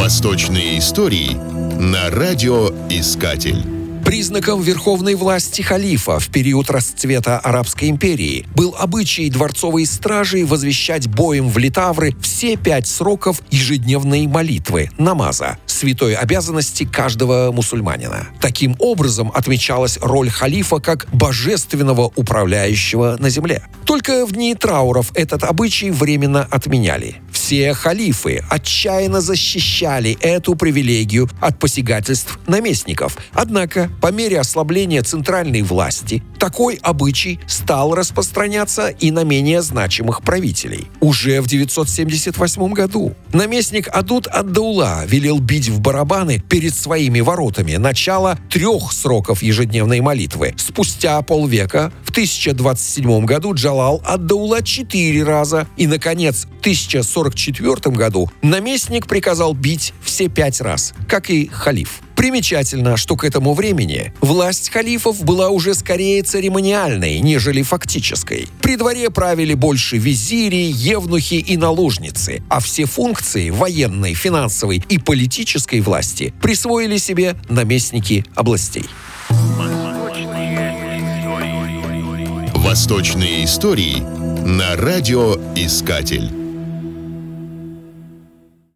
Восточные истории на радиоискатель. Признаком верховной власти халифа в период расцвета Арабской империи был обычай дворцовой стражи возвещать боем в Литавры все пять сроков ежедневной молитвы, намаза, святой обязанности каждого мусульманина. Таким образом отмечалась роль халифа как божественного управляющего на земле. Только в дни трауров этот обычай временно отменяли. Все халифы отчаянно защищали эту привилегию от посягательств наместников. Однако, по мере ослабления центральной власти, такой обычай стал распространяться и на менее значимых правителей. Уже в 978 году наместник Адут Ад-Даула велел бить в барабаны перед своими воротами начало трех сроков ежедневной молитвы. Спустя полвека, в 1027 году, Джалал Ад-Даула четыре раза и, наконец, в 1044 1904 году наместник приказал бить все пять раз, как и халиф. Примечательно, что к этому времени власть халифов была уже скорее церемониальной, нежели фактической. При дворе правили больше визири, евнухи и наложницы, а все функции военной, финансовой и политической власти присвоили себе наместники областей. Восточные истории на радиоискатель.